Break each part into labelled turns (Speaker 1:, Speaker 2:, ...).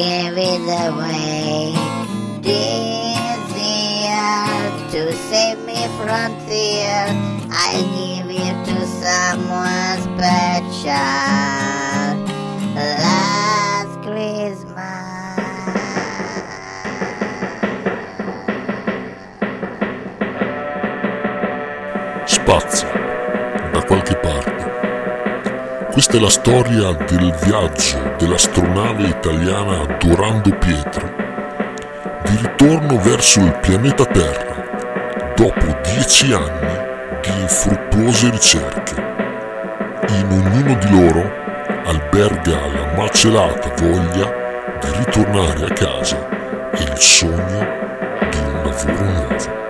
Speaker 1: it away. Year, to save me from fear, I give it to someone special. Last Christmas.
Speaker 2: Spazia da qualche parte. Questa è la storia del viaggio dell'astronave italiana Durando Pietri, di ritorno verso il pianeta Terra, dopo dieci anni di infruttuose ricerche. In ognuno di loro alberga la macelata voglia di ritornare a casa e il sogno di un lavoro nuovo.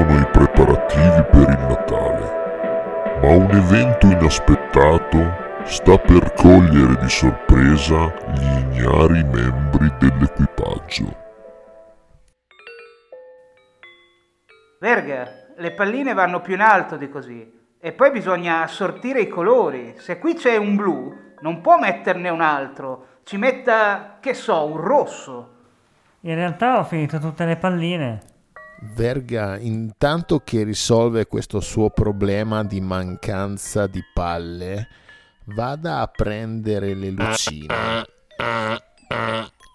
Speaker 2: Fervono i preparativi per il Natale, ma un evento inaspettato sta per cogliere di sorpresa gli ignari membri dell'equipaggio.
Speaker 3: Verga, le palline vanno più in alto di così. E poi bisogna assortire i colori. Se qui c'è un blu, non può metterne un altro. Ci metta, che so, un rosso.
Speaker 4: In realtà ho finito tutte le palline.
Speaker 5: Verga, intanto che risolve questo suo problema di mancanza di palle, vada a prendere le lucine.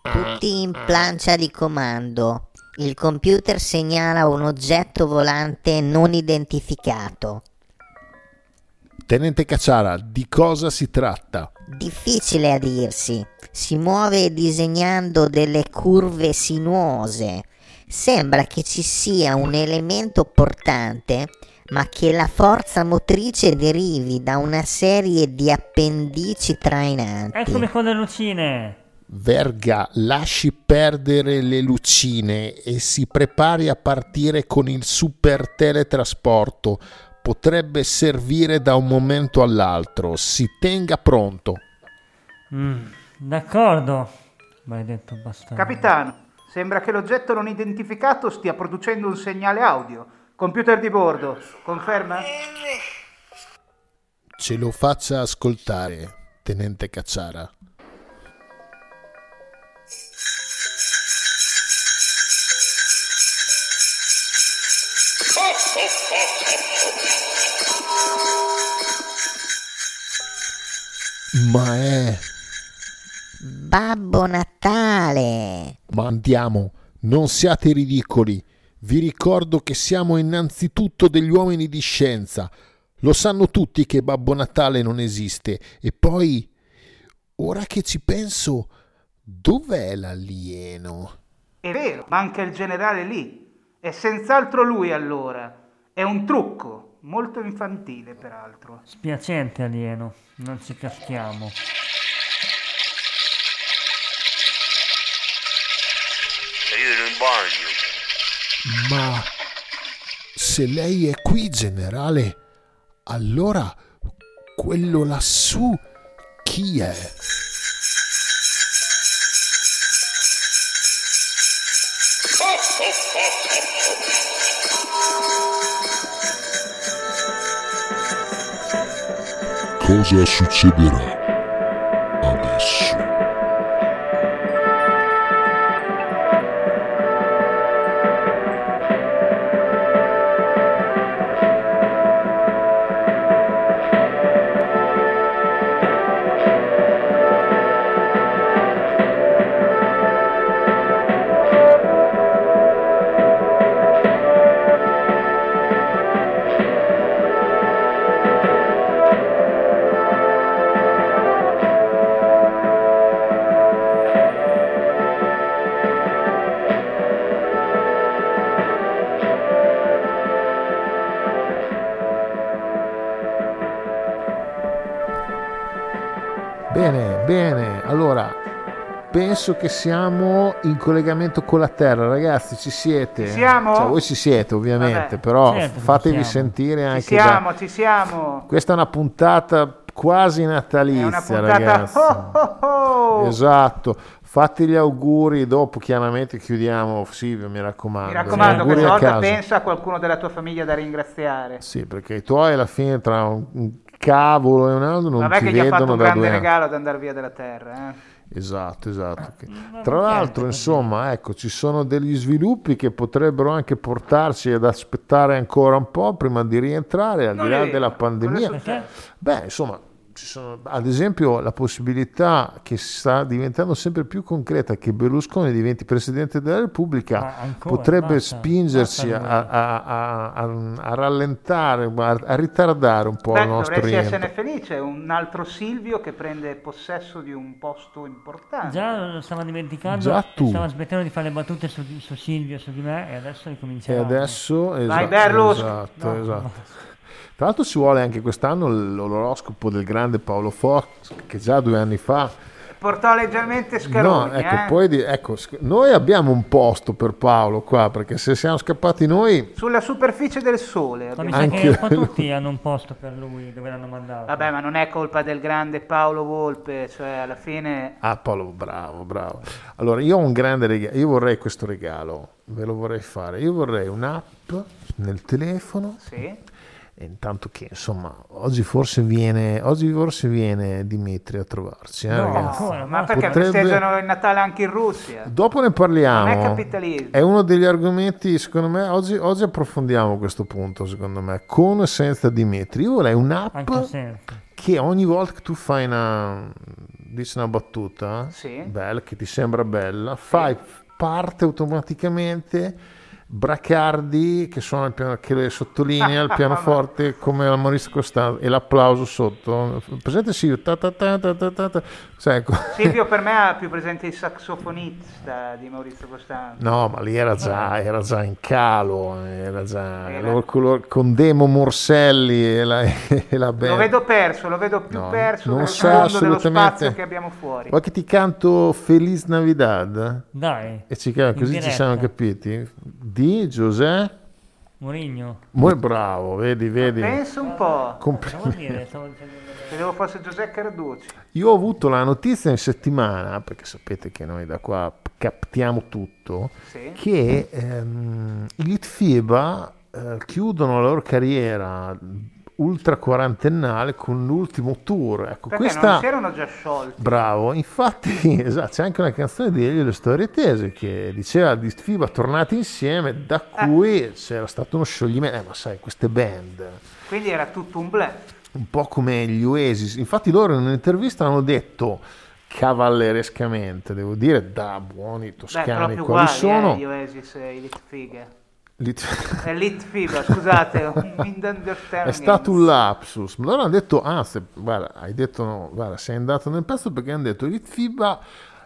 Speaker 1: Tutti in plancia di comando. Il computer segnala un oggetto volante non identificato.
Speaker 5: Tenente Cacciara, di cosa si tratta?
Speaker 1: Difficile a dirsi. Si muove disegnando delle curve sinuose. Sembra che ci sia un elemento portante, ma che la forza motrice derivi da una serie di appendici trainanti.
Speaker 4: Eccomi con le lucine.
Speaker 5: Verga, lasci perdere le lucine e si prepari a partire con il super teletrasporto. Potrebbe servire da un momento all'altro. Si tenga pronto.
Speaker 4: Mm, d'accordo. Maledetto bastardo.
Speaker 3: Capitano, sembra che l'oggetto non identificato stia producendo un segnale audio. Computer di bordo, conferma?
Speaker 5: Ce lo faccia ascoltare, tenente Cacciara. Ma è...
Speaker 1: Babbo Natale!
Speaker 5: Ma andiamo, non siate ridicoli. Vi ricordo che siamo innanzitutto degli uomini di scienza. Lo sanno tutti che Babbo Natale non esiste. E poi, ora che ci penso, dov'è l'alieno?
Speaker 3: È vero, manca il generale lì. È senz'altro lui allora. È un trucco, molto infantile peraltro.
Speaker 4: Spiacente alieno, non ci caschiamo.
Speaker 6: Io in bagno.
Speaker 5: Ma se lei è qui, generale, allora quello lassù chi è?
Speaker 2: Cosa succederà
Speaker 5: Penso che siamo in collegamento con la Terra, ragazzi, ci siete?
Speaker 3: Ci siamo?
Speaker 5: Cioè, voi ci siete ovviamente,
Speaker 3: Vabbè.
Speaker 5: però
Speaker 4: Certo
Speaker 5: fatevi
Speaker 4: ci siamo.
Speaker 5: sentire
Speaker 3: Ci
Speaker 5: anche da...
Speaker 3: siamo, ci siamo.
Speaker 5: Questa è una puntata quasi
Speaker 3: È
Speaker 5: natalizia,
Speaker 3: una puntata.
Speaker 5: ragazzi.
Speaker 3: Oh, oh, oh.
Speaker 5: Esatto, fatti gli auguri, dopo chiaramente chiudiamo, Silvio mi raccomando.
Speaker 3: Mi raccomando, questa
Speaker 5: a
Speaker 3: volta
Speaker 5: casa.
Speaker 3: pensa a qualcuno della tua famiglia da ringraziare.
Speaker 5: Sì, perché i tuoi alla fine tra un, cavolo e un altro non
Speaker 3: Vabbè
Speaker 5: ti
Speaker 3: che gli ha fatto
Speaker 5: vedono
Speaker 3: un
Speaker 5: da
Speaker 3: grande
Speaker 5: due
Speaker 3: regalo ad andare via dalla terra. Eh.
Speaker 5: Esatto, esatto.
Speaker 4: Ma
Speaker 5: Tra l'altro, insomma, ecco, ci sono degli sviluppi che potrebbero anche portarci ad aspettare ancora un po' prima di rientrare, al di là della pandemia. Beh, insomma, ci sono, ad esempio, la possibilità che sta diventando sempre più concreta che Berlusconi diventi Presidente della Repubblica
Speaker 4: ancora,
Speaker 5: potrebbe
Speaker 4: basta,
Speaker 5: spingersi
Speaker 4: basta
Speaker 5: a, a- a- a- a rallentare, a, a ritardare un po'
Speaker 3: Beh,
Speaker 5: il nostro
Speaker 3: dovresti
Speaker 5: rientro.
Speaker 3: essere felice, un altro Silvio che prende possesso di un posto importante.
Speaker 4: Già lo stava dimenticando,
Speaker 5: Già tu.
Speaker 4: stava smettendo di fare le battute su, su Silvio, su di me e adesso
Speaker 5: E
Speaker 4: ricomincerà.
Speaker 5: adesso, esatto,
Speaker 3: Berlusconi.
Speaker 5: esatto,
Speaker 4: No,
Speaker 5: esatto. Tra l'altro ci vuole anche quest'anno l'oroscopo del grande Paolo Fox, che già due anni fa...
Speaker 3: Portò leggermente Scaroni,
Speaker 5: no, ecco,
Speaker 3: eh.
Speaker 5: poi di- ecco, noi abbiamo un posto per Paolo qua, perché se siamo scappati noi...
Speaker 3: Sulla superficie del sole.
Speaker 5: Anche lui.
Speaker 4: tutti hanno un posto per lui dove l'hanno mandato.
Speaker 3: Vabbè, ma non è colpa del grande Paolo Volpe, cioè alla fine...
Speaker 5: Ah, Paolo, bravo, bravo. Allora, io ho un grande regalo, io vorrei questo regalo, ve lo vorrei fare. Io vorrei un'app nel telefono
Speaker 3: Sì.
Speaker 5: Intanto che insomma oggi forse viene oggi forse viene Dimitri a trovarci eh,
Speaker 4: No, ancora,
Speaker 3: Ma
Speaker 4: no.
Speaker 3: perché
Speaker 5: Potrebbe-
Speaker 3: festeggiano il Natale anche in Russia?
Speaker 5: dopo ne parliamo
Speaker 3: Non è capitalismo.
Speaker 5: è uno degli argomenti secondo me oggi, oggi approfondiamo questo punto secondo me con o senza Dimitri io vorrei un'app che ogni volta che tu fai una dici una battuta
Speaker 3: Sì.
Speaker 5: bella che ti sembra bella fai parte automaticamente Bracardi che suona il piano, che le sottolinea il pianoforte come la Maurizio Costanzo e l'applauso sotto presente sì ta ta ta ta ta ta. Sai, ecco.
Speaker 3: Silvio per me ha più presente il saxofonista di Maurizio Costanzo.
Speaker 5: No, ma lì era già, era già in calo, era già
Speaker 3: Era-
Speaker 5: con Demo Morselli e la, e la band.
Speaker 3: Lo vedo perso, lo vedo più
Speaker 5: No,
Speaker 3: perso
Speaker 5: non
Speaker 3: del
Speaker 5: sa
Speaker 3: mondo dello
Speaker 5: assolutamente.
Speaker 3: spazio che abbiamo fuori.
Speaker 5: Vuoi che ti canto Feliz Navidad?
Speaker 4: Dai,
Speaker 5: E ci, così ci siamo capiti? Di Giuseppe?
Speaker 4: Mourinho.
Speaker 5: Molto bravo, vedi, vedi.
Speaker 3: Pensa un po',
Speaker 5: Compl-
Speaker 4: Cosa vuol dire? Stavo dicendo-
Speaker 3: credevo fosse Giuseppe Carducci.
Speaker 5: Io ho avuto la notizia in settimana, perché sapete che noi da qua captiamo tutto,
Speaker 3: Sì.
Speaker 5: che ehm, i Litfiba eh, chiudono la loro carriera ultra quarantennale con l'ultimo tour. Ecco,
Speaker 3: Perché
Speaker 5: questa...
Speaker 3: non si erano già sciolti.
Speaker 5: Bravo, infatti esatto, c'è anche una canzone di Elio le storie tese che diceva di FIBA tornati insieme, da
Speaker 3: Ah.
Speaker 5: cui c'era stato uno scioglimento, eh, ma sai, queste band,
Speaker 3: Quindi era tutto un bluff.
Speaker 5: un po' come gli Oasis, infatti loro in un'intervista hanno detto cavallerescamente, devo dire, da buoni
Speaker 3: Beh,
Speaker 5: toscani
Speaker 3: proprio
Speaker 5: quali
Speaker 3: uguali,
Speaker 5: sono,
Speaker 3: eh, gli Oasis e i Litfiga.
Speaker 5: Lit-
Speaker 3: È Litfiba, scusate, un.
Speaker 5: È stato un lapsus. Ma loro hanno detto, anzi, guarda, hai detto, no, guarda, sei andato nel pezzo perché hanno detto, i FIBA,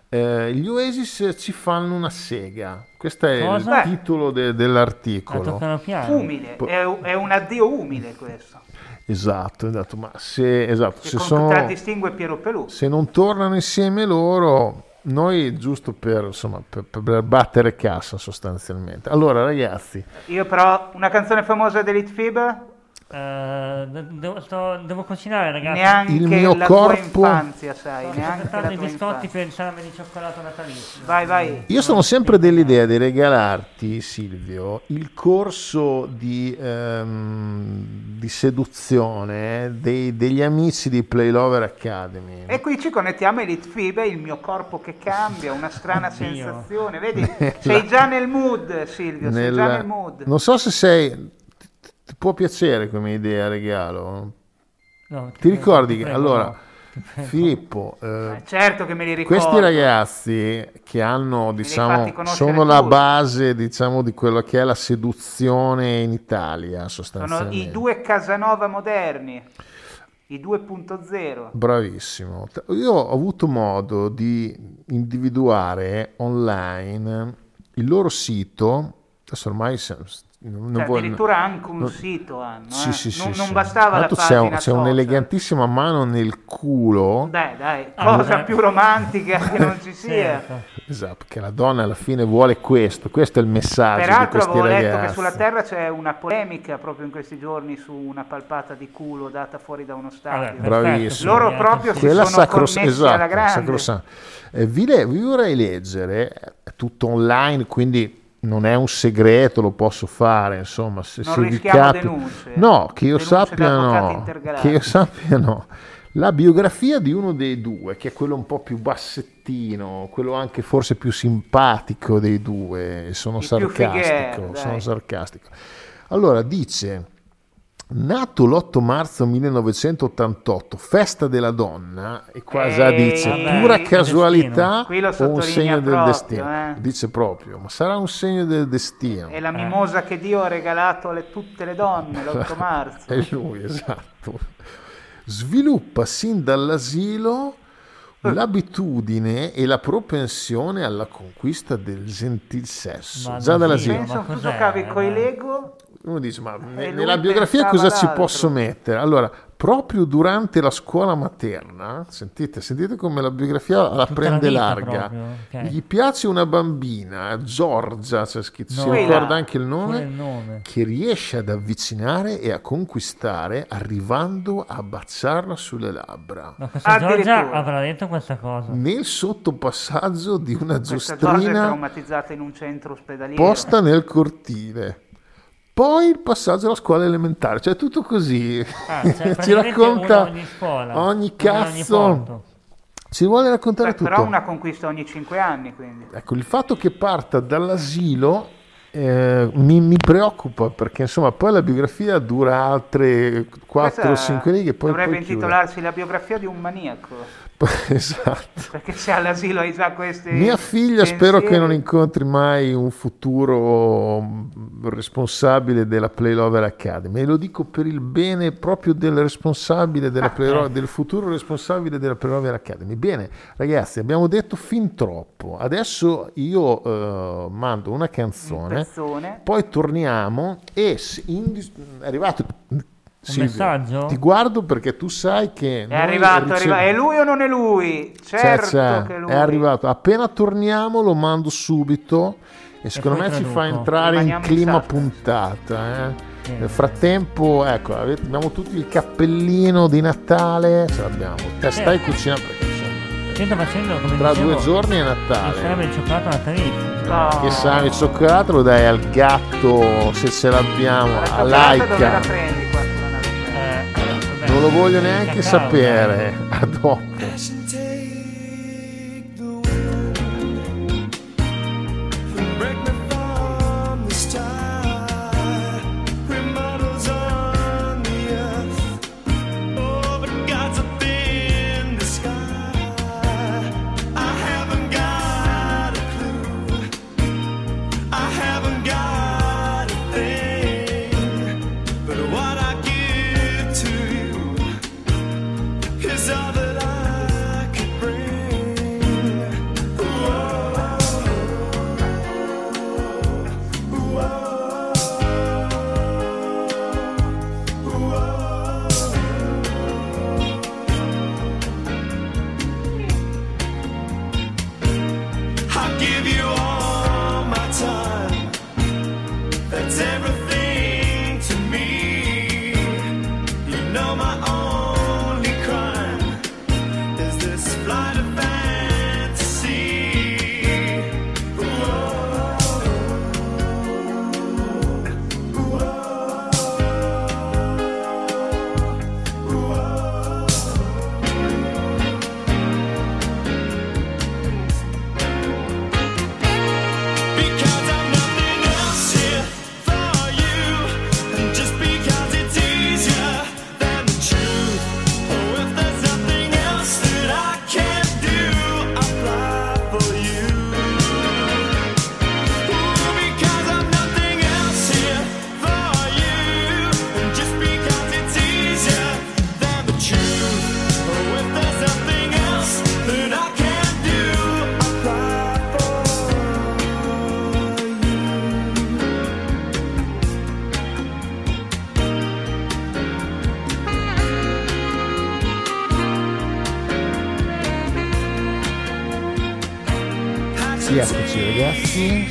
Speaker 5: eh, gli Oasis ci fanno una sega. Questo è
Speaker 4: Cosa?
Speaker 5: il titolo de-
Speaker 4: La
Speaker 5: dell'articolo.
Speaker 3: Umile, è, è un addio umile questo.
Speaker 5: Esatto, esatto. Ma se, esatto, se, sono,
Speaker 3: contraddistingue Piero Pelù.
Speaker 5: se non tornano insieme loro, noi giusto per, insomma, per, per battere cassa sostanzialmente. Allora ragazzi,
Speaker 3: Io però, una canzone famosa dell'Itfiba,
Speaker 4: Eh, de- devo, sto- devo cucinare, ragazzi.
Speaker 3: neanche
Speaker 5: Il mio
Speaker 3: la tua
Speaker 5: corpo-
Speaker 3: infanzia, sai,
Speaker 4: Sto
Speaker 3: neanche
Speaker 4: aspettando i biscotti
Speaker 3: infanzia.
Speaker 4: per il salame di cioccolato natalizio.
Speaker 3: Vai, vai.
Speaker 5: Io sono sempre dell'idea di regalarti, Silvio, il corso di, ehm, di seduzione dei- degli amici di Play Lover Academy.
Speaker 3: E qui ci connettiamo ai Litfiba, il mio corpo che cambia, una strana sensazione. Vedi, sei già nel mood, Silvio, sei già
Speaker 5: Nella-
Speaker 3: nel mood.
Speaker 5: Non so se sei... Ti, ti può piacere come idea regalo?
Speaker 4: No,
Speaker 5: Ti ricordi che...
Speaker 4: prego,
Speaker 5: Allora,
Speaker 4: no. Ti.
Speaker 5: Filippo... eh,
Speaker 3: Eh, certo che me li ricordo.
Speaker 5: Questi ragazzi che hanno, diciamo, sono la
Speaker 3: tutti.
Speaker 5: base, diciamo, di quello che è la seduzione in Italia,
Speaker 3: Sono
Speaker 5: sostanzialmente.
Speaker 3: i due Casanova moderni, i 2.0.
Speaker 5: Bravissimo. Io ho avuto modo di individuare online il loro sito, adesso ormai non
Speaker 3: Cioè,
Speaker 5: vuoi-
Speaker 3: addirittura anche un
Speaker 5: non-
Speaker 3: sito hanno.
Speaker 5: Sì,
Speaker 3: eh.
Speaker 5: sì, sì,
Speaker 3: non, non bastava
Speaker 5: Tra
Speaker 3: la
Speaker 5: c'è, un- c'è un'elegantissima mano nel culo.
Speaker 3: Dai, dai,
Speaker 4: Ah,
Speaker 3: cosa
Speaker 4: beh.
Speaker 3: più romantica che non ci sia.
Speaker 4: Certo.
Speaker 5: Esatto, che la donna alla fine vuole questo, questo è il messaggio di
Speaker 3: Peraltro avevo letto
Speaker 5: ragazzi.
Speaker 3: che sulla Terra c'è una polemica proprio in questi giorni su una palpata di culo data fuori da uno stadio.
Speaker 4: Vabbè,
Speaker 5: Bravissimo.
Speaker 3: Loro proprio si
Speaker 5: Quella
Speaker 3: sono
Speaker 5: sacros-
Speaker 3: connessi
Speaker 5: esatto,
Speaker 3: alla grande.
Speaker 5: sacrosanta. Eh, vi, le- vi vorrei leggere, è tutto online, quindi non è un segreto, lo posso fare, insomma, se,
Speaker 3: Non
Speaker 5: se vi
Speaker 3: rischiamo
Speaker 5: capi-
Speaker 3: denunce.
Speaker 5: No, che io sappia no. Che io sappia no. La biografia di uno dei due, che è quello un po' più bassettino, quello anche forse più simpatico dei due, sono
Speaker 3: Il
Speaker 5: sarcastico,
Speaker 3: figher,
Speaker 5: sono sarcastico. Allora dice Nato l'8 marzo 1988, festa della donna, e qua già
Speaker 3: Ehi,
Speaker 5: dice
Speaker 3: vabbè,
Speaker 5: pura casualità o un segno del
Speaker 3: proprio,
Speaker 5: destino.
Speaker 3: eh.
Speaker 5: Dice proprio, ma sarà un segno del destino.
Speaker 3: È la mimosa che Dio ha regalato a tutte le donne l'8 marzo.
Speaker 5: È lui, esatto. Sviluppa sin dall'asilo l'abitudine e la propensione alla conquista del gentil sesso.
Speaker 4: Ma
Speaker 5: Già
Speaker 4: dall'asilo,
Speaker 5: dall'asilo.
Speaker 3: Pensa,
Speaker 4: ma
Speaker 3: tu giocavi coi
Speaker 4: Eh,
Speaker 3: Lego
Speaker 5: Uno dice, ma nella biografia cosa ci posso mettere? Allora, proprio durante la scuola materna, sentite, sentite come la biografia la
Speaker 4: Tutta
Speaker 5: prende
Speaker 4: la
Speaker 5: larga.
Speaker 4: proprio, ok.
Speaker 5: Gli piace una bambina, Giorgia, c'è scritto, si
Speaker 4: No.
Speaker 5: ricorda anche il nome,
Speaker 4: il nome.
Speaker 5: che riesce ad avvicinare e a conquistare arrivando a baciarla sulle labbra.
Speaker 4: Ma questa Giorgia avrà detto questa cosa.
Speaker 5: Nel sottopassaggio di una
Speaker 3: Questa Giorgia è
Speaker 5: giostrina
Speaker 3: traumatizzata in un centro ospedaliero.
Speaker 5: posta nel cortile. Poi il passaggio alla scuola elementare, cioè tutto così.
Speaker 4: Ah, cioè,
Speaker 5: ci racconta
Speaker 4: ogni scuola,
Speaker 5: ogni
Speaker 4: ogni
Speaker 5: cazzo.
Speaker 4: porto.
Speaker 5: ci vuole raccontare
Speaker 3: Beh,
Speaker 5: tutto.
Speaker 3: però una conquista ogni 5 anni, quindi.
Speaker 5: Ecco, il fatto che parta dall'asilo eh, mi, mi preoccupa perché insomma poi la biografia dura altre 4 o
Speaker 3: Questa
Speaker 5: 5 righe, poi,
Speaker 3: dovrebbe
Speaker 5: poi chiude.
Speaker 3: intitolarsi La biografia di un maniaco.
Speaker 5: esatto.
Speaker 3: Perché se all'asilo hai già questi.
Speaker 5: Mia figlia spero che
Speaker 3: pensieri.
Speaker 5: non incontri mai un futuro mm, responsabile della Playlover Academy e lo dico per il bene proprio del responsabile della Playlo- del futuro responsabile della Playlover Academy. Bene, ragazzi, abbiamo detto fin troppo. Adesso io eh, mando una
Speaker 3: Un
Speaker 5: canzone, poi torniamo e è arrivato Silvio,
Speaker 4: messaggio?
Speaker 5: Ti guardo perché tu sai che
Speaker 3: È arrivato, è
Speaker 5: ricev-
Speaker 3: arrivato. È lui o non è lui?
Speaker 5: c'è,
Speaker 3: Certo
Speaker 5: c'è,
Speaker 3: che è lui.
Speaker 5: è arrivato. Appena torniamo lo mando subito e secondo
Speaker 4: poi
Speaker 5: me ci fa
Speaker 4: traduco.
Speaker 5: entrare in
Speaker 3: Rimaniamo in
Speaker 5: clima
Speaker 3: salsa.
Speaker 5: puntata. eh.
Speaker 4: Sì.
Speaker 5: Nel frattempo, ecco, abbiamo tutti il cappellino di Natale, ce l'abbiamo. Te
Speaker 4: Sì.
Speaker 5: stai cucinando perché
Speaker 4: facendo come
Speaker 5: tra
Speaker 4: dicevo,
Speaker 5: due giorni è
Speaker 4: il
Speaker 5: Natale.
Speaker 4: salame di cioccolato natalizio.
Speaker 3: No.
Speaker 5: Che salame di cioccolato lo dai al gatto se ce l'abbiamo,
Speaker 3: La
Speaker 5: a
Speaker 3: cioccolata dove la
Speaker 5: Laika.
Speaker 3: prendi
Speaker 5: Non lo voglio neanche sapere. A dopo.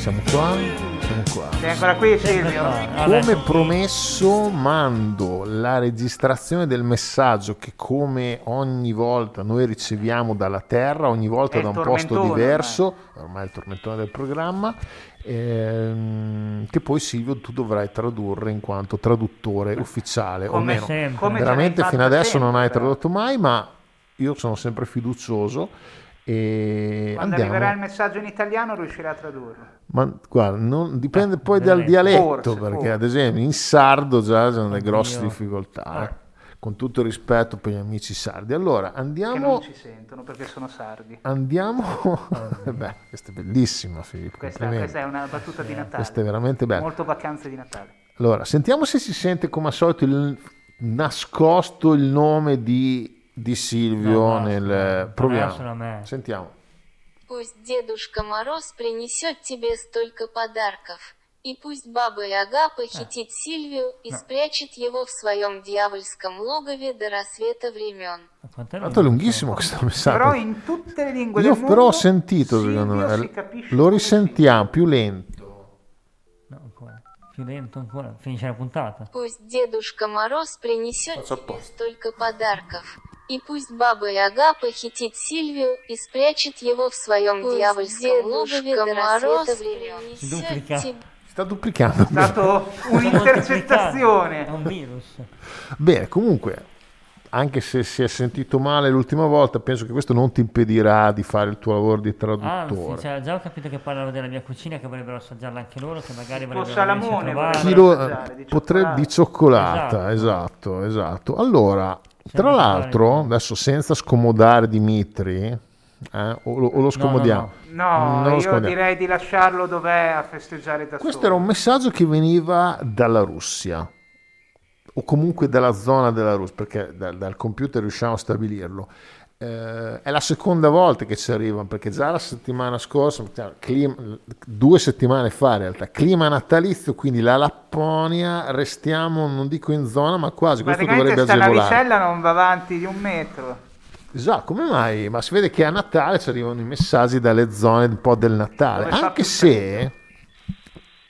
Speaker 5: Siamo qua, siamo qua.
Speaker 3: Sei ancora qui Silvio?
Speaker 5: Come promesso mando la registrazione del messaggio che come ogni volta noi riceviamo dalla Terra, ogni volta
Speaker 3: È
Speaker 5: da un posto diverso, ormai è il tormentone del programma, ehm, che poi Silvio tu dovrai tradurre in quanto traduttore ufficiale, o
Speaker 3: Come
Speaker 4: sempre.
Speaker 3: come
Speaker 5: veramente fino adesso non hai
Speaker 3: sempre,
Speaker 5: tradotto mai, ma io sono sempre fiducioso e
Speaker 3: Quando
Speaker 5: andiamo.
Speaker 3: arriverà il messaggio in italiano riuscirà a tradurlo.
Speaker 5: Ma guarda, non- dipende
Speaker 4: Ah,
Speaker 5: poi dal dialetto,
Speaker 3: Forse,
Speaker 5: perché
Speaker 3: forse.
Speaker 5: ad esempio in sardo già c'è delle grosse difficoltà, eh. con tutto il rispetto per gli amici sardi. Allora,
Speaker 3: Che
Speaker 5: andiamo...
Speaker 3: non ci sentono perché sono sardi.
Speaker 5: Andiamo... Beh, questa è bellissima, Filippo.
Speaker 3: Questa, questa è una battuta di Natale.
Speaker 5: Questa è veramente bella.
Speaker 3: Molto vacanze di Natale.
Speaker 5: Allora, sentiamo se si sente come al solito il nascosto il nome di, di Silvio
Speaker 4: No, basta,
Speaker 5: nel...
Speaker 4: adesso
Speaker 5: Proviamo.
Speaker 4: da me.
Speaker 5: Sentiamo.
Speaker 7: Пусть Дедушка Мороз принесет тебе столько подарков, и пусть Баба Яга похитит Сильвию и спрячет его в своем дьявольском логове до рассвета времен.
Speaker 4: Quanto è
Speaker 5: Tanto è
Speaker 4: lungo?
Speaker 5: lunghissimo questo messaggio.
Speaker 3: Però in tutte le lingue
Speaker 5: Io
Speaker 3: del
Speaker 5: però ho
Speaker 3: mondo
Speaker 5: sentito,
Speaker 3: Silvio
Speaker 5: secondo
Speaker 3: si
Speaker 5: me,
Speaker 3: capisce
Speaker 5: lo
Speaker 3: come
Speaker 5: risentiamo più lento.
Speaker 4: No, ancora. Più lento ancora. Finisce la puntata.
Speaker 7: Пусть Дедушка Мороз принесет
Speaker 5: Пацан,
Speaker 7: тебе столько подарков, и пусть Баба Яга похитит Сильвию и спрячет его в своем дьявольском логове до рассвета времен.
Speaker 4: Duplica.
Speaker 7: тебе
Speaker 5: Si sta duplicando.
Speaker 3: È stato un'intercettazione.
Speaker 4: È un virus.
Speaker 5: Bene, comunque, anche se si è sentito male l'ultima volta, penso che questo non ti impedirà di fare il tuo lavoro di
Speaker 4: Anzi,
Speaker 5: traduttore.
Speaker 4: cioè, già ho capito che parlano della mia cucina, che vorrebbero assaggiarla anche loro, che magari
Speaker 3: Tipo
Speaker 4: vorrebbero
Speaker 3: salamone,
Speaker 4: venirci a trovare.
Speaker 5: Chi lo-
Speaker 3: assaggiare di
Speaker 5: potre-
Speaker 3: cioccolata.
Speaker 5: di cioccolata,
Speaker 4: Esatto.
Speaker 5: esatto, esatto. Allora, tra l'altro, adesso senza scomodare Dimitri, eh, o, lo, o lo scomodiamo.
Speaker 3: No,
Speaker 5: Non lo
Speaker 3: io
Speaker 5: scomodiamo.
Speaker 3: direi di lasciarlo dov'è a festeggiare da
Speaker 5: Questo
Speaker 3: solo.
Speaker 5: era un messaggio che veniva dalla Russia o comunque dalla zona della Russia, perché da- dal computer riusciamo a stabilirlo. Eh, è la seconda volta che ci arrivano, perché già la settimana scorsa, cioè, clima- due settimane fa in realtà, clima natalizio, quindi la Lapponia, restiamo, non dico in zona, ma quasi, questo dovrebbe agevolare.
Speaker 3: navicella non va avanti di un metro.
Speaker 5: Esatto, come mai? Ma si vede che a Natale ci arrivano i messaggi dalle zone un po' del Natale,
Speaker 3: fa
Speaker 5: anche se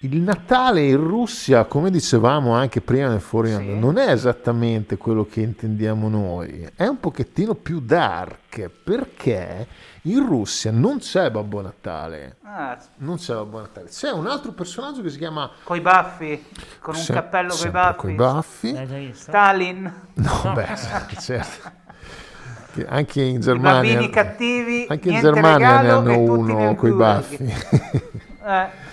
Speaker 5: il Natale in Russia, come dicevamo anche prima nel fuori
Speaker 3: Sì.
Speaker 5: non è esattamente quello che intendiamo noi, è un pochettino più dark, perché in Russia non c'è Babbo Natale,
Speaker 3: Ah,
Speaker 5: non c'è Babbo Natale, c'è un altro personaggio che si chiama
Speaker 3: coi baffi, con un
Speaker 5: Se-
Speaker 3: cappello coi baffi.
Speaker 5: coi baffi.
Speaker 4: L'hai già visto?
Speaker 3: Stalin,
Speaker 5: No, beh, certo. Che Anche in
Speaker 3: i
Speaker 5: Germania
Speaker 3: bambini cattivi,
Speaker 5: Anche in Germania ne hanno uno coi baffi.
Speaker 3: Eh,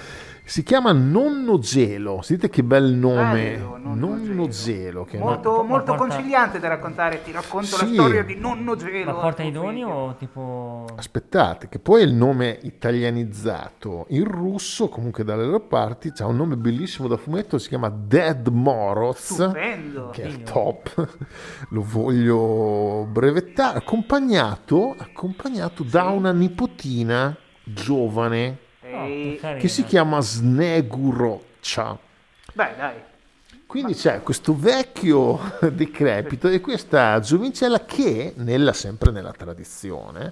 Speaker 5: si chiama Nonno Gelo. Sentite che bel nome.
Speaker 3: bello,
Speaker 5: Nonno, Gelo. che è una-
Speaker 3: molto,
Speaker 4: Ma
Speaker 3: molto
Speaker 4: porta-
Speaker 3: conciliante da raccontare. Ti racconto la
Speaker 5: Sì.
Speaker 3: storia di nonno Gelo.
Speaker 4: Ma porta i doni o tipo...
Speaker 5: Aspettate, che poi è il nome italianizzato in russo, comunque dalle loro parti, c'ha un nome bellissimo da fumetto, si chiama Dead Moroz.
Speaker 3: Stupendo.
Speaker 5: che è
Speaker 4: Dio.
Speaker 5: top, lo voglio brevettare, accompagnato, accompagnato da una nipotina giovane
Speaker 4: Carino.
Speaker 5: che si chiama Sneguroccia.
Speaker 3: Beh, dai.
Speaker 5: Quindi c'è questo vecchio decrepito e questa giovincella che, nella- sempre nella tradizione,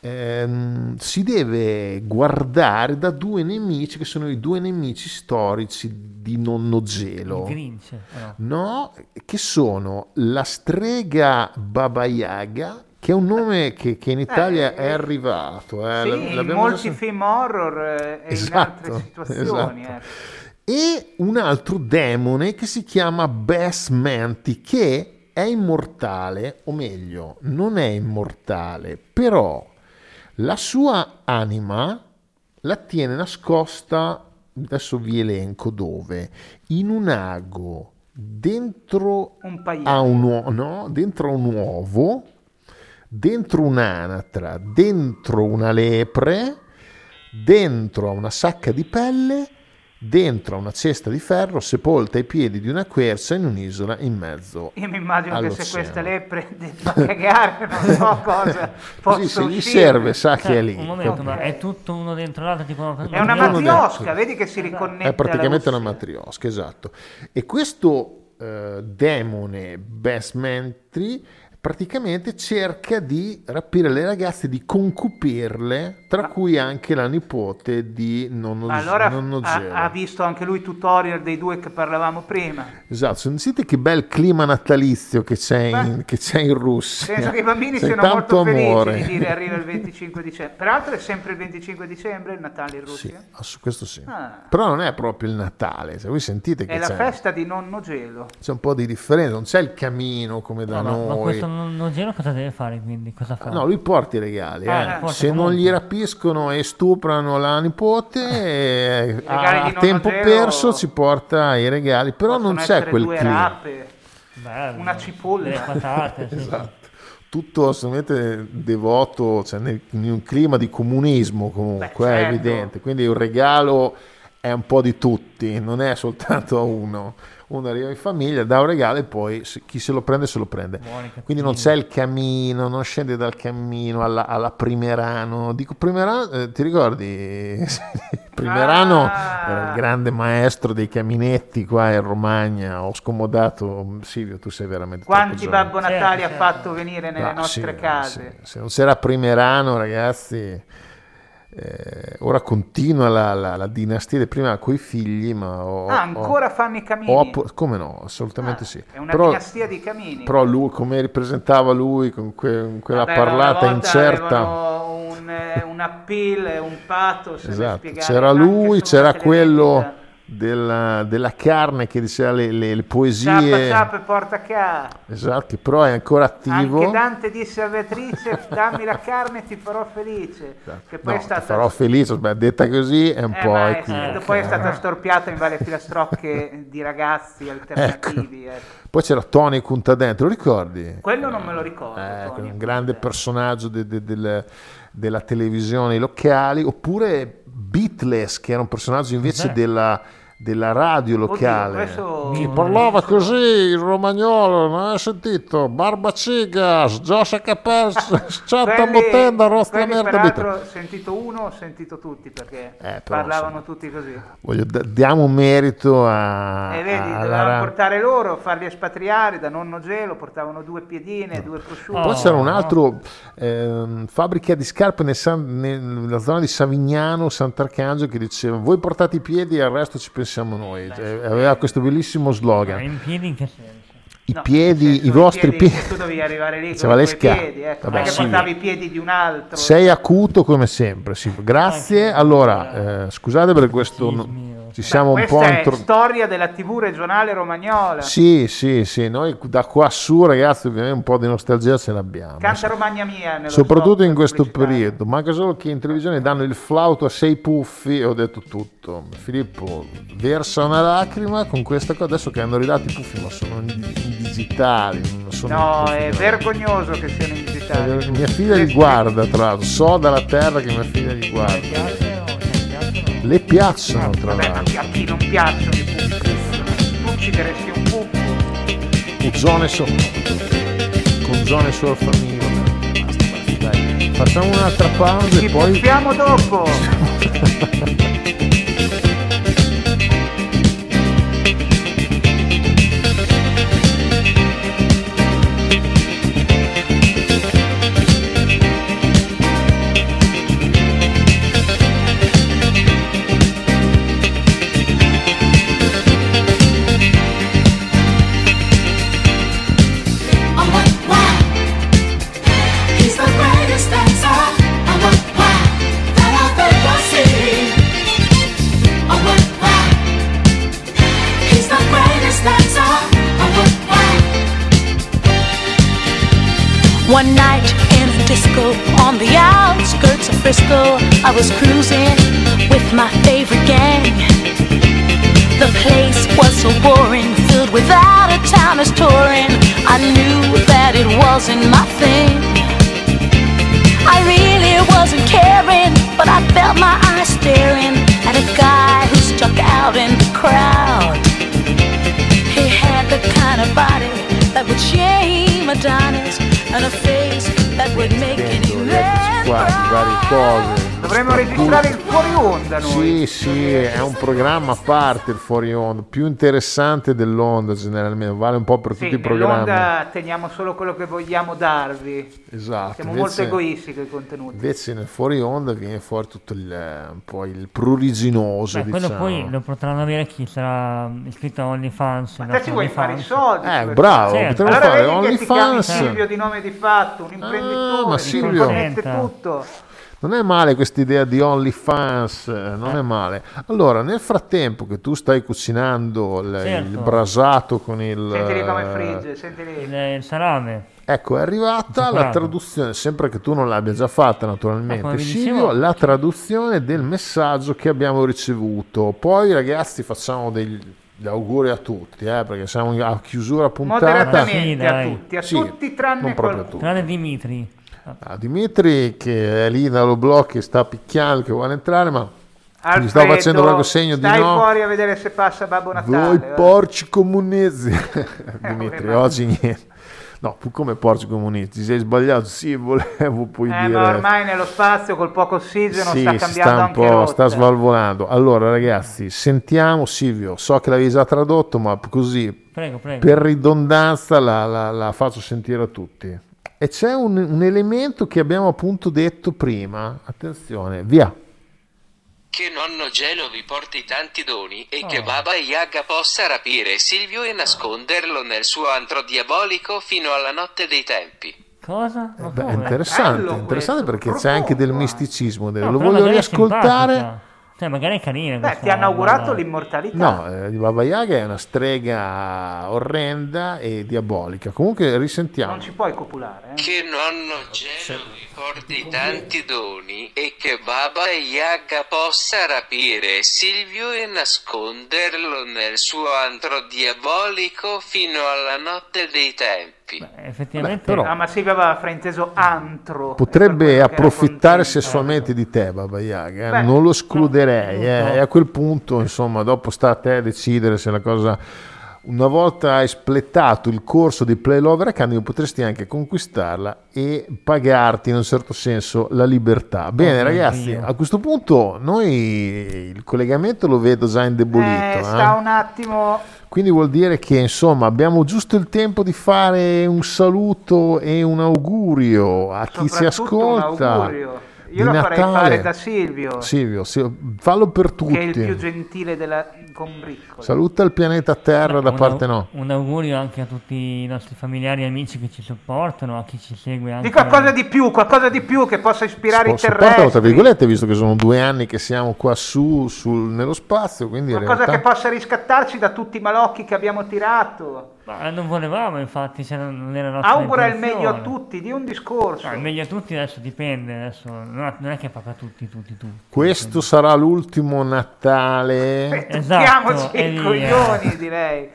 Speaker 5: ehm, si deve guardare da due nemici che sono i due nemici storici di Nonno Gelo.
Speaker 4: Grinch. eh, no.
Speaker 5: No, che sono la strega Baba Yaga, che è un nome che, che in Italia
Speaker 3: Eh,
Speaker 5: è arrivato. eh,
Speaker 3: Sì, in
Speaker 5: già
Speaker 3: molti
Speaker 5: sen-
Speaker 3: film horror eh, e in altre situazioni.
Speaker 5: esatto.
Speaker 3: eh.
Speaker 5: E un altro demone che si chiama Besmenti, che è immortale, o meglio, non è immortale, però la sua anima la tiene nascosta, adesso vi elenco dove, in un ago dentro
Speaker 3: Un
Speaker 5: a un, no, dentro un uovo, dentro un'anatra, dentro una lepre, dentro a una sacca di pelle, dentro a una cesta di ferro, sepolta ai piedi di una quercia in un'isola in mezzo.
Speaker 3: Io mi immagino che se
Speaker 5: all'oceano.
Speaker 3: queste lepre debbano cagare, non so cosa possa
Speaker 5: Così se gli serve sa che
Speaker 4: Cioè,
Speaker 5: è lì.
Speaker 4: un momento, ma è tutto uno dentro l'altro, tipo una
Speaker 3: È una matriosca,
Speaker 5: dentro.
Speaker 3: vedi che si riconnette
Speaker 5: È praticamente
Speaker 3: alla
Speaker 5: una matriosca, esatto. E questo eh, demone Besmentri praticamente cerca di rapire le ragazze, di concupirle, tra cui anche la nipote di nonno,
Speaker 3: Allora
Speaker 5: nonno
Speaker 3: ha,
Speaker 5: Gelo.
Speaker 3: ha visto anche lui i tutorial dei due che parlavamo prima.
Speaker 5: Esatto, sentite che bel clima natalizio che c'è in, che c'è in Russia.
Speaker 3: Penso che i bambini
Speaker 5: C'è
Speaker 3: siano
Speaker 5: tanto
Speaker 3: molto felici
Speaker 5: amore.
Speaker 3: di dire arriva il 25 dicembre. Peraltro è sempre il 25 dicembre il Natale in
Speaker 5: Sì,
Speaker 3: Russia.
Speaker 5: ah, su questo sì.
Speaker 3: Ah.
Speaker 5: Però non è proprio il Natale, se voi sentite che
Speaker 3: È la
Speaker 5: c'è,
Speaker 3: festa di nonno Gelo.
Speaker 5: c'è un po' di differenza, non c'è il camino come da
Speaker 4: No, no, ma
Speaker 5: noi.
Speaker 4: questo non, non giro cosa deve fare quindi? Cosa fa?
Speaker 5: No, lui porta i regali.
Speaker 4: Ah,
Speaker 5: eh.
Speaker 4: porta
Speaker 5: Se non
Speaker 4: comunque.
Speaker 5: gli rapiscono e stuprano la nipote, eh, a
Speaker 3: nonno
Speaker 5: tempo perso ci porta i regali. Però non c'è quel
Speaker 3: due
Speaker 5: clima.
Speaker 3: rape,
Speaker 4: Bello.
Speaker 3: una cipolla.
Speaker 4: Delle patate, sì.
Speaker 5: Esatto. Tutto assolutamente devoto, cioè nel- in un clima di comunismo comunque,
Speaker 3: Beh,
Speaker 5: è
Speaker 3: certo.
Speaker 5: evidente. Quindi un regalo è un po' di tutti, non è soltanto uno. Uno arriva in famiglia, dà un regalo e poi chi se lo prende se lo prende. Quindi non c'è il cammino, non scende dal cammino alla, alla Primerano. Dico Primerano, eh, ti ricordi? Primerano
Speaker 3: Ah.
Speaker 5: era il grande maestro dei caminetti qua in Romagna. Ho scomodato Silvio, tu sei veramente
Speaker 3: Quanti. Babbo Natali
Speaker 4: Certo,
Speaker 3: ha fatto venire nelle
Speaker 5: Ah,
Speaker 3: nostre
Speaker 5: sì,
Speaker 3: case?
Speaker 5: sì. Se non c'era Primerano, ragazzi, eh, ora continua la, la- la dinastia di prima con i figli, ma ho,
Speaker 3: Ah,
Speaker 5: ho-
Speaker 3: ancora fanno i camini?
Speaker 5: ho come no, assolutamente
Speaker 3: Ah,
Speaker 5: sì.
Speaker 3: È una
Speaker 5: Però,
Speaker 3: dinastia di camini.
Speaker 5: però lui, come ripresentava lui con que- con quella
Speaker 3: Vabbè,
Speaker 5: parlata incerta,
Speaker 3: Un, eh, un appeal, un pathos.
Speaker 5: esatto. c'era lui, c'era quello
Speaker 3: televendita.
Speaker 5: Della, della carne che diceva le, le- le
Speaker 3: Ciappa,
Speaker 5: poesie,
Speaker 3: ciappa e porta ca.
Speaker 5: esatto, che però è ancora attivo.
Speaker 3: Anche Dante disse a Beatrice, dammi la carne e ti farò felice. Che poi
Speaker 5: No,
Speaker 3: è stata...
Speaker 5: ti farò felice, beh, detta così è un
Speaker 3: Eh,
Speaker 5: po'
Speaker 3: è-
Speaker 5: equivoca.
Speaker 3: poi è stata storpiata in varie filastrocche di ragazzi alternativi. ecco.
Speaker 5: Poi c'era Tony Cuntadente, lo ricordi?
Speaker 3: Quello non me lo ricordo.
Speaker 5: Eh, un grande personaggio de- de- del- della televisione locali, oppure Beatles, che era un personaggio invece
Speaker 4: Cos'è?
Speaker 5: della, della radio
Speaker 3: Oddio,
Speaker 5: locale.
Speaker 3: questo-
Speaker 5: Che parlava così il romagnolo, non hai sentito? Barba Cigas, Gioscia Capers, Chatta
Speaker 3: Quelli-
Speaker 5: Bottenda, Rostra Merda.
Speaker 3: peraltro ho sentito uno, ho sentito tutti perché
Speaker 5: Eh, però,
Speaker 3: parlavano
Speaker 5: insomma.
Speaker 3: tutti così.
Speaker 5: Voglio, d- diamo merito a...
Speaker 3: e vedi, dovevano portare loro, farli espatriare da nonno Gelo, portavano due piedine, due prosciutti.
Speaker 5: Poi
Speaker 4: Oh,
Speaker 5: c'era un
Speaker 4: no.
Speaker 5: altro ehm, fabbrica di scarpe nel San- nella zona di Savignano, Sant'Arcangelo, che diceva voi portate i piedi e al resto ci pensiamo noi. Cioè, aveva questo bellissimo
Speaker 4: Ma
Speaker 5: slogan.
Speaker 4: in piedi in che senso?
Speaker 5: I
Speaker 3: No,
Speaker 5: piedi,
Speaker 3: senso,
Speaker 5: i vostri piedi.
Speaker 3: che Tu dovevi arrivare lì con
Speaker 5: le
Speaker 3: piedi, ecco.
Speaker 5: Vabbè,
Speaker 3: che
Speaker 5: sì.
Speaker 3: portavi i piedi di un altro.
Speaker 5: Sei acuto come sempre. sì. Grazie. Allora, eh, scusate per questo. Ci siamo un po'
Speaker 3: è
Speaker 5: intro-
Speaker 3: storia della TV regionale romagnola.
Speaker 5: Sì, sì, sì. Noi da qua su, ragazzi, ovviamente un po' di nostalgia ce l'abbiamo.
Speaker 3: Canta Romagna Mia
Speaker 5: Soprattutto in questo periodo, manca solo che in televisione danno il flauto a sei puffi e ho detto tutto. Filippo versa una lacrima con questa cosa, adesso che hanno ridato i puffi ma sono in, digitali, sono
Speaker 3: No,
Speaker 5: in
Speaker 3: è vergognoso che siano in digitale.
Speaker 5: Eh, Mia figlia li guarda, tra l'altro, so dalla terra che mia figlia li guarda. Le piacciono, tra l'altro.
Speaker 3: a chi non piacciono i puffi? Tu uccideresti un puffo.
Speaker 5: Zone so- con zone solo famiglia. Dai. Facciamo un'altra pausa
Speaker 3: Ci
Speaker 5: e poi
Speaker 3: puffiamo dopo.
Speaker 8: I
Speaker 9: was cruising with my favorite gang. The place was so boring, filled with out of towners touring. I knew that it wasn't my thing. I really wasn't caring, but I felt my eyes staring at a guy who stuck out in the crowd. He had the kind of body that would shame Adonis and a face that would make any
Speaker 5: dentro gli altri
Speaker 9: man
Speaker 5: squadri, varie
Speaker 9: proud.
Speaker 5: cose.
Speaker 3: Dovremmo registrare il fuori onda noi.
Speaker 5: Sì, sì, è un programma a parte il fuori onda, più interessante dell'onda generalmente, vale un po' per
Speaker 3: Sì,
Speaker 5: tutti i programmi.
Speaker 3: nell'onda teniamo solo quello che vogliamo darvi.
Speaker 5: Esatto.
Speaker 3: Siamo
Speaker 5: invece-
Speaker 3: molto egoisti con i contenuti.
Speaker 5: Invece nel fuori onda viene fuori tutto il, un po' il pruriginoso,
Speaker 4: Beh, quello
Speaker 5: diciamo.
Speaker 4: poi lo potranno avere chi sarà iscritto a OnlyFans.
Speaker 3: Ma te ci vuoi fare i soldi?
Speaker 5: Eh, bravo,
Speaker 4: Certo.
Speaker 5: potremmo
Speaker 3: Allora
Speaker 5: fare OnlyFans.
Speaker 3: Silvio di nome di fatto, un imprenditore,
Speaker 5: Ah, ma Silvio-
Speaker 3: connette tutto.
Speaker 5: Non è male questa idea di OnlyFans, eh, non è male. Allora, nel frattempo che tu stai cucinando il,
Speaker 4: Certo.
Speaker 5: il brasato con il...
Speaker 3: Sentili come
Speaker 5: eh,
Speaker 3: frigge, sentili.
Speaker 4: Il, il salame.
Speaker 5: Ecco, è arrivata la traduzione, sempre che tu non l'abbia già fatta
Speaker 4: Ah,
Speaker 5: naturalmente,
Speaker 4: vi
Speaker 5: Silvio, la traduzione del messaggio che abbiamo ricevuto. Poi ragazzi facciamo degli gli auguri a tutti, eh, perché siamo a chiusura puntata.
Speaker 3: Moderatamente
Speaker 4: Sì,
Speaker 3: a
Speaker 4: dai.
Speaker 3: tutti, a
Speaker 5: Sì,
Speaker 3: tutti tranne
Speaker 5: non proprio a
Speaker 3: qualcuno.
Speaker 5: tutti.
Speaker 4: Tranne Dimitri.
Speaker 5: A Dimitri che è lì dallo blocco che sta picchiando, che vuole entrare, ma
Speaker 3: Alfredo,
Speaker 5: gli sto facendo proprio segno di
Speaker 3: stai
Speaker 5: no.
Speaker 3: fuori a vedere se passa Babbo Natale.
Speaker 5: Voi
Speaker 3: va.
Speaker 5: porci comunesi. Dimitri, oggi niente. No, come porci comunisti? Ti sei sbagliato? Sì, volevo puoi
Speaker 3: Eh,
Speaker 5: dire.
Speaker 3: ma ormai nello spazio col poco ossigeno
Speaker 5: Sì,
Speaker 3: sta cambiando
Speaker 5: sta un
Speaker 3: anche
Speaker 5: po',
Speaker 3: rotta.
Speaker 5: sta svalvolando. Allora, ragazzi, sentiamo Silvio. So che l'avevi già tradotto, ma così
Speaker 4: Prego, prego.
Speaker 5: per ridondanza la, la- la faccio sentire a tutti. E c'è un, un elemento che abbiamo appunto detto prima. Attenzione, via.
Speaker 10: Che nonno Gelo vi porti tanti doni e
Speaker 4: Oh.
Speaker 10: che Baba Yaga possa rapire Silvio e nasconderlo nel suo antro diabolico fino alla notte dei tempi.
Speaker 4: Cosa? Ma
Speaker 5: Beh, interessante, interessante
Speaker 3: questo,
Speaker 5: perché c'è anche del
Speaker 3: eh.
Speaker 5: misticismo.
Speaker 4: No,
Speaker 5: Lo voglio riascoltare.
Speaker 4: simpatica. Cioè, magari è carina.
Speaker 3: Beh, ti hanno augurato l'immortalità.
Speaker 5: No, eh, di Baba Yaga è una strega orrenda e diabolica. Comunque risentiamo.
Speaker 3: Non ci puoi copulare. Eh?
Speaker 10: Che nonno Gelo vi porti tanti doni e che Baba Yaga possa rapire Silvio e nasconderlo nel suo antro diabolico fino alla notte dei tempi.
Speaker 4: Beh, effettivamente.
Speaker 5: Beh, però-
Speaker 3: No, ma Silvio aveva frainteso antro.
Speaker 5: Potrebbe approfittare sessualmente di te, Baba Yaga. eh.
Speaker 3: Beh,
Speaker 5: non lo escluderei. eh.
Speaker 4: no.
Speaker 5: E a quel punto, insomma, dopo sta a te decidere se la cosa. Una volta espletato il corso di Play Lover Academy, potresti anche conquistarla e pagarti in un certo senso la libertà. Bene,
Speaker 4: Oh,
Speaker 5: ragazzi, a questo punto noi il collegamento lo vedo già indebolito.
Speaker 3: Eh,
Speaker 5: eh.
Speaker 3: sta un attimo.
Speaker 5: Quindi vuol dire che insomma abbiamo giusto il tempo di fare un saluto e un augurio a chi
Speaker 3: un
Speaker 5: ascolta.
Speaker 3: Io
Speaker 5: di
Speaker 3: lo farei
Speaker 5: Natale.
Speaker 3: fare da Silvio,
Speaker 5: Silvio, sì, fallo per tutti.
Speaker 3: che è il più gentile della combriccola.
Speaker 5: Saluta il pianeta Terra da
Speaker 4: un,
Speaker 5: parte no.
Speaker 4: un augurio anche a tutti i nostri familiari e amici che ci supportano, a chi ci segue anche.
Speaker 3: Di qualcosa di più, qualcosa di più che possa ispirare i
Speaker 5: Sopportalo, tra
Speaker 3: terrestri.
Speaker 5: virgolette, visto che sono due anni che siamo qua su sul- nello spazio, quindi in
Speaker 3: Qualcosa
Speaker 5: realtà...
Speaker 3: che possa riscattarci da tutti i malocchi che abbiamo tirato.
Speaker 4: Ma non volevamo, infatti, se non, era nostra
Speaker 3: Augura il meglio a tutti, di un discorso.
Speaker 4: No, il meglio a tutti adesso dipende, adesso non è che fa per tutti, tutti, tutti.
Speaker 5: Questo sarà l'ultimo Natale.
Speaker 4: Esatto,
Speaker 3: Tocchiamoci
Speaker 4: e
Speaker 3: i coglioni, direi.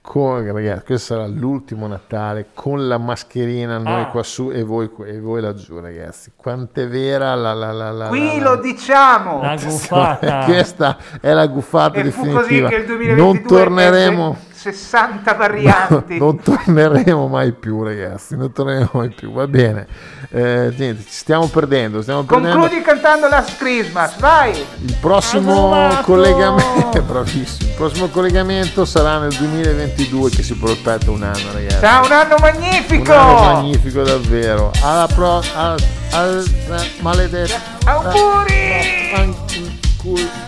Speaker 5: Con, ragazzi, questo sarà l'ultimo Natale con la mascherina noi
Speaker 4: Ah.
Speaker 5: qua su e voi, e voi laggiù, ragazzi. Quant'è vera la la la la
Speaker 3: Qui
Speaker 5: la-
Speaker 3: lo diciamo.
Speaker 4: La guffata.
Speaker 5: Questa è la guffata
Speaker 3: E fu così
Speaker 5: definitiva.
Speaker 3: che il 2022
Speaker 5: non torneremo
Speaker 3: 60 varianti.
Speaker 5: non torneremo mai più, ragazzi. Non torneremo mai più. Va bene. Eh, niente, ci stiamo perdendo, stiamo perdendo.
Speaker 3: Concludi cantando Last Christmas, vai!
Speaker 5: Il prossimo collegamento, bravissimo. Il prossimo collegamento sarà nel 2022 che si prospetta un anno, ragazzi.
Speaker 3: Ciao, un anno
Speaker 5: Un
Speaker 3: magnifico!
Speaker 5: anno magnifico davvero. Alla pro al, al, maledetto.
Speaker 3: Auguri!
Speaker 5: Fanculo.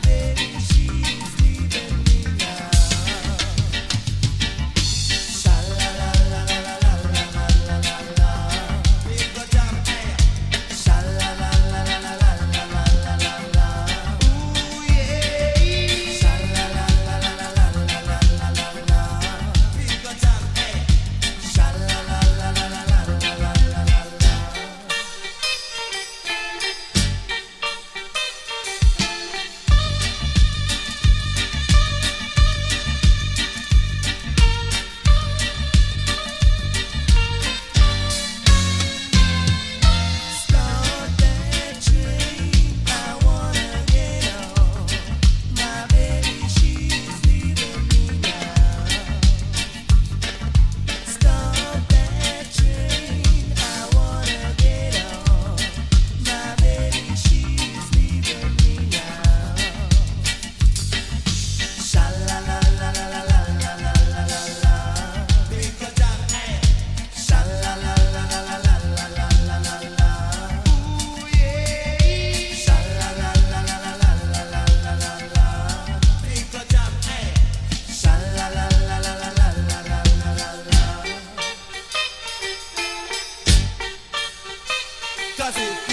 Speaker 5: closet.